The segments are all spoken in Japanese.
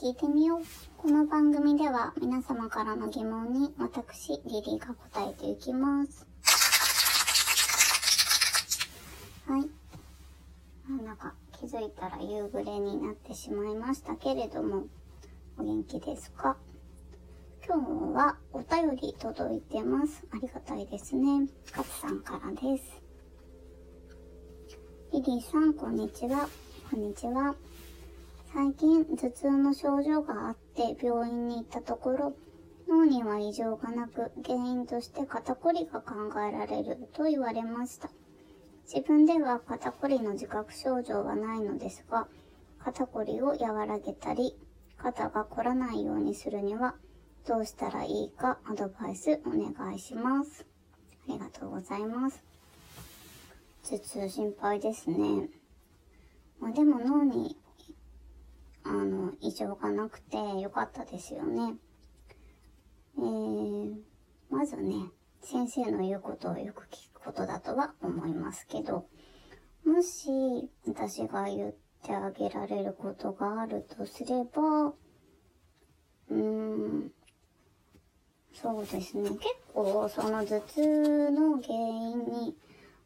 聞いてみよう。この番組では皆様からの疑問に私、リリーが答えていきます。はい。なんか気づいたら夕暮れになってしまいましたけれども、お元気ですか？今日はお便り届いてます。ありがたいですね。かつさんからです。リリーさん、こんにちは。こんにちは。最近、頭痛の症状があって病院に行ったところ、脳には異常がなく、原因として肩こりが考えられると言われました。自分では肩こりの自覚症状はないのですが、肩こりを和らげたり、肩が凝らないようにするには、どうしたらいいかアドバイスお願いします。ありがとうございます。頭痛心配ですね。まあ、でも脳にの、異常がなくてよかったですよね。えー、まずね、先生の言うことをよく聞くことだとは思いますけど、もし私が言ってあげられることがあるとすれば、うーん、そうですね。結構その頭痛の原因に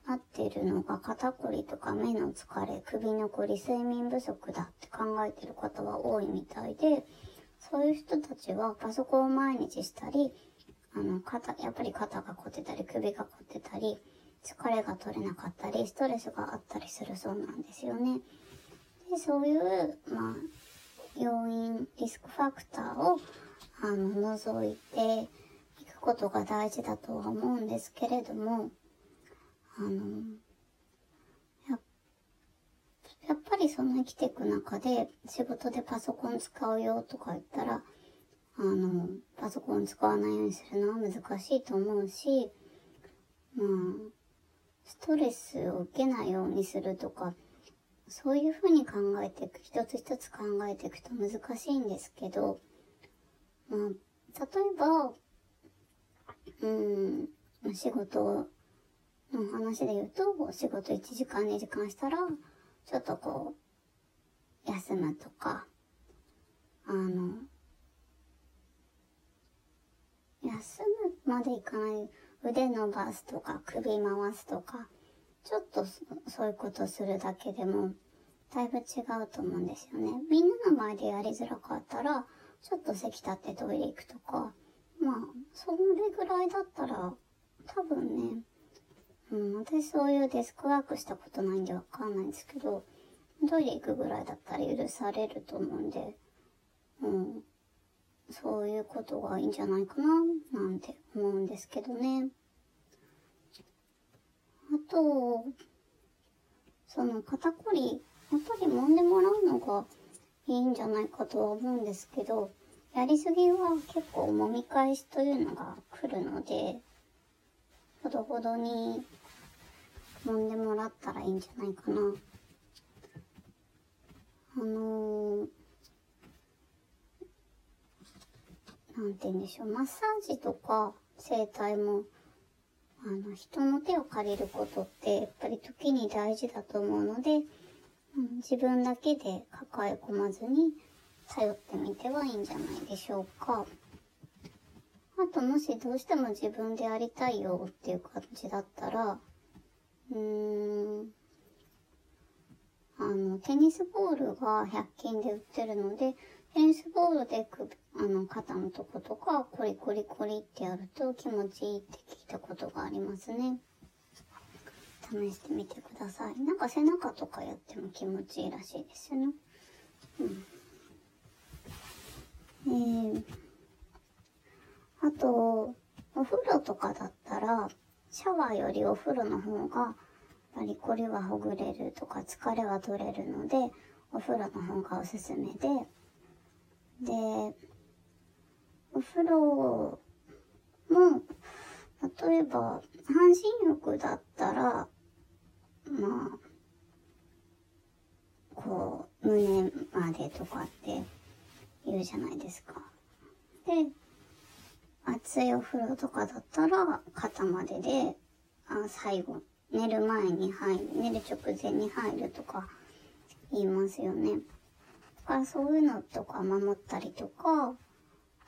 合ってるのが肩こりとか目の疲れ、首のこり、睡眠不足だって考えてる方は多いみたいで、そういう人たちはパソコンを毎日したり、あの、肩、やっぱり肩が凝ってたり、首が凝ってたり、疲れが取れなかったり、ストレスがあったりするそうなんですよね。で、そういう、まあ、要因、リスクファクターを、あの、除いていくことが大事だとは思うんですけれども、あの、ややっぱりその生きていく中で仕事でパソコン使うよとか言ったら、あの、パソコン使わないようにするのは難しいと思うし、まあ、ストレスを受けないようにするとか、そういうふうに考えていく、一つ一つ考えていくと難しいんですけど、まあ、例えば、うん、仕事の話で言うと、お仕事1時間2時間したら、ちょっとこう、休むとか、あの、休むまでいかない腕伸ばすとか首回すとか、ちょっとそういうことするだけでも、だいぶ違うと思うんですよね。みんなの前でやりづらかったら、ちょっと席立ってトイレ行くとか、まあ、それぐらいだったら、多分ね、うん、私そういうデスクワークしたことないんでわかんないんですけど、トイレ行くぐらいだったら許されると思うんで、うん、そういうことがいいんじゃないかな、なんて思うんですけどね。あと、その肩こり、やっぱり揉んでもらうのがいいんじゃないかとは思うんですけど、やりすぎは結構揉み返しというのが来るので、ほどほどに揉んでもらったらいいんじゃないかな。あのー、なんて言うんでしょう、マッサージとか整体も、あの、人の手を借りることって、やっぱり時に大事だと思うので、うん、自分だけで抱え込まずに頼ってみてはいいんじゃないでしょうか。あともしどうしても自分でやりたいよっていう感じだったら、うーん、あの、テニスボールが100均で売ってるので、テニスボールで、あの、肩のとことか、コリコリコリってやると気持ちいいって聞いたことがありますね。試してみてください。なんか背中とかやっても気持ちいいらしいですよね。うん。えー、あと、お風呂とかだったら、シャワーよりお風呂の方が、やっぱりこりはほぐれるとか疲れは取れるので、お風呂の方がおすすめで、で、お風呂も、例えば、半身浴だったら、まあ、こう、胸までとかって言うじゃないですか。で、熱いお風呂とかだったら肩までで、あ最後、寝る前に入る、寝る直前に入るとか言いますよね。だからそういうのとか守ったりとか、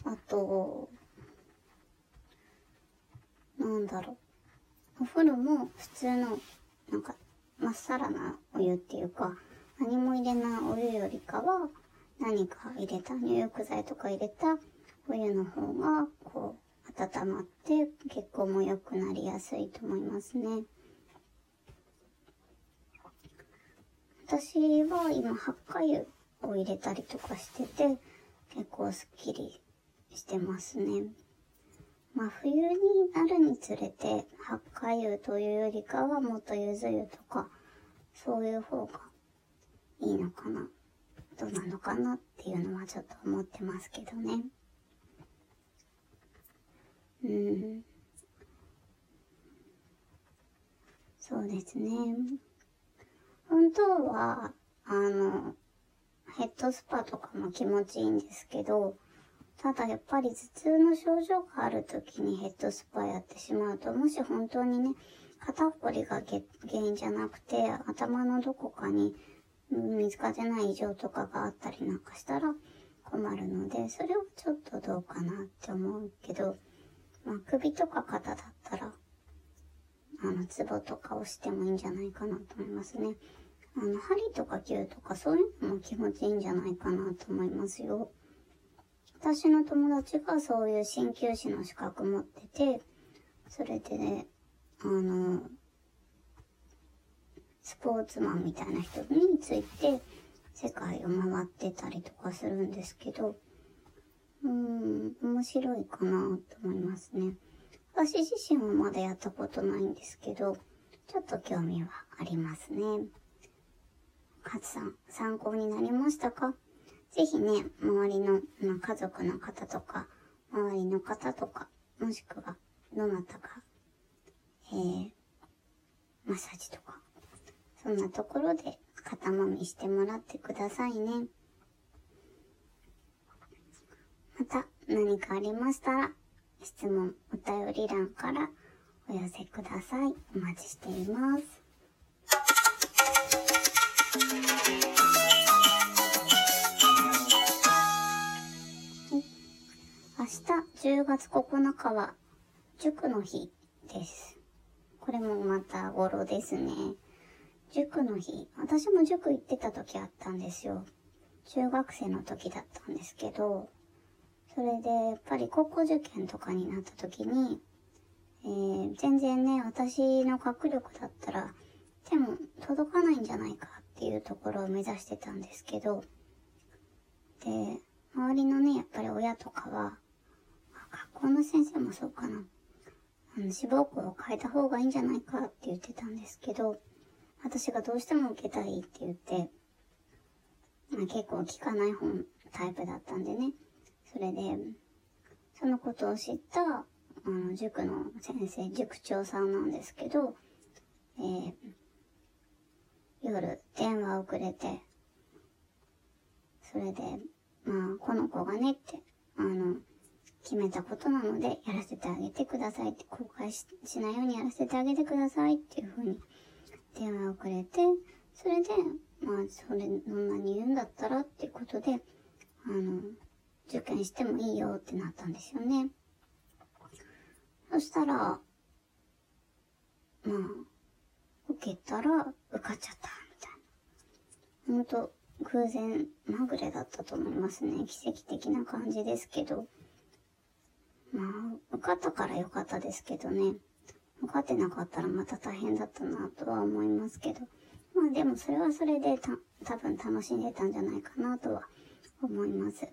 あと、なんだろう。お風呂も普通の、なんか、まっさらなお湯っていうか、何も入れないお湯よりかは、何か入れた、入浴剤とか入れたお湯の方が、こう、温まって血行も良くなりやすいと思いますね。私は今、発火油を入れたりとかしてて、結構スッキリしてますね。まあ冬になるにつれて、発火油というよりかはもっとゆず湯とか、そういう方がいいのかな、どうなのかなっていうのはちょっと思ってますけどね。うん。そうですね。本当は、あの、ヘッドスパとかも気持ちいいんですけど、ただやっぱり頭痛の症状がある時にヘッドスパやってしまうと、もし本当にね、肩こりが原因じゃなくて、頭のどこかに水が出ない異常とかがあったりなんかしたら困るので、それはちょっとどうかなって思うけど、まあ首とか肩だったら、あの、ツボとか押してもいいんじゃないかなと思いますね。あの、針とか球とかそういうのも気持ちいいんじゃないかなと思いますよ。私の友達がそういう鍼灸師の資格持ってて、それでね、あの、スポーツマンみたいな人について世界を回ってたりとかするんですけど、うん、面白いかなと思いますね。私自身はまだやったことないんですけど、ちょっと興味はありますね。勝さん、参考になりましたか？ぜひね、周りの、まあ、家族の方とか、周りの方とか、もしくは、どなたか、えー、マッサージとか、そんなところで肩もみしてもらってくださいね。また何かありましたら、質問、お便り欄からお寄せください。お待ちしています。明日10月9日は塾の日です。これもまた語呂ですね。塾の日。私も塾行ってた時あったんですよ。中学生の時だったんですけど、それでやっぱり高校受験とかになった時に、えー、全然ね、私の学力だったら手も届かないんじゃないかっていうところを目指してたんですけど、で、周りのね、やっぱり親とかは、学校の先生もそうかな。あの、志望校を変えた方がいいんじゃないかって言ってたんですけど、私がどうしても受けたいって言って、まあ、結構聞かない本タイプだったんでね。それで、そのことを知った、あの、塾の先生、塾長さんなんですけど、えー、夜、電話をくれて、それで、まあ、この子がねって、あの、決めたことなので、やらせてあげてくださいって、後悔しないようにやらせてあげてくださいっていうふうに電話をくれて、それで、まあ、それ、そんなに言うんだったらっていうことで、あの、受験してもいいよってなったんですよね。そしたら、まあ、受けたら受かっちゃった、みたいな。ほんと、偶然まぐれだったと思いますね。奇跡的な感じですけど。まあ、受かったから良かったですけどね。受かってなかったらまた大変だったなとは思いますけど。まあでもそれはそれでた多分楽しんでたんじゃないかなとは思います。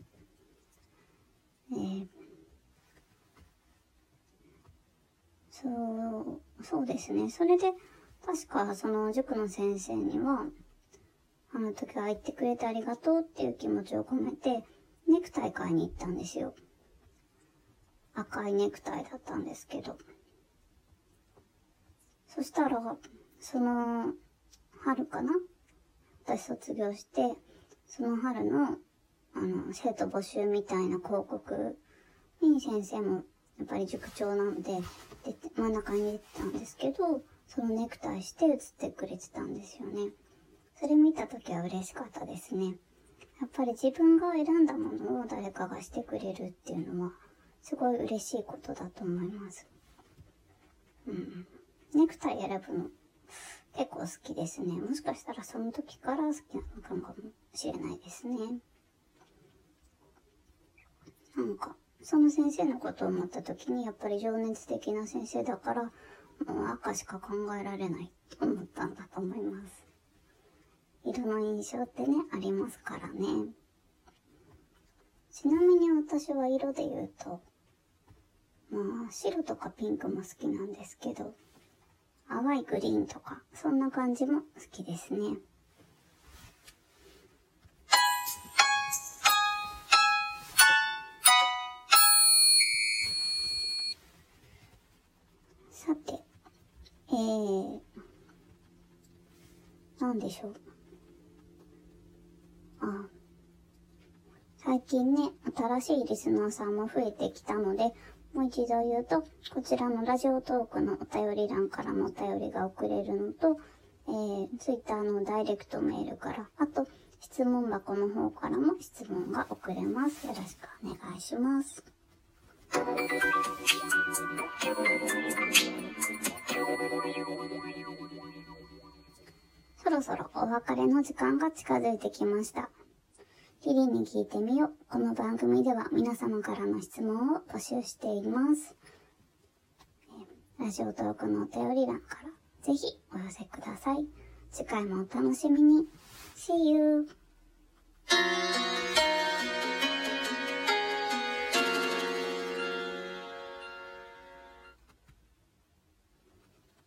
えー、そう、そうですね。それで、確かその塾の先生には、あの時は言ってくれてありがとうっていう気持ちを込めて、ネクタイ買いに行ったんですよ。赤いネクタイだったんですけど。そしたら、その、春かな？私卒業して、その春の、あの、生徒募集みたいな広告に先生も、やっぱり塾長なんで、で、真ん中に出てたんですけど、そのネクタイして写ってくれてたんですよね。それ見た時は嬉しかったですね。やっぱり自分が選んだものを誰かがしてくれるっていうのは、すごい嬉しいことだと思います。うん。ネクタイ選ぶの結構好きですね。もしかしたらその時から好きなのかもしれないですね。なんか、その先生のことを思った時に、やっぱり情熱的な先生だから、もう赤しか考えられないと思ったんだと思います。色の印象ってね、ありますからね。ちなみに私は色で言うと、まあ、白とかピンクも好きなんですけど、淡いグリーンとか、そんな感じも好きですね。なんでしょう。あ最近ね、新しいリスナーさんも増えてきたので、もう一度言うと、こちらのラジオトークのお便り欄からもお便りが送れるのと、えー、ツイッターのダイレクトメールから、あと、質問箱の方からも質問が送れます。よろしくお願いします。そろそろお別れの時間が近づいてきました。リリに聞いてみよう。この番組では皆様からの質問を募集しています。ラジオトークのお便り欄からぜひお寄せください。次回もお楽しみに。See you!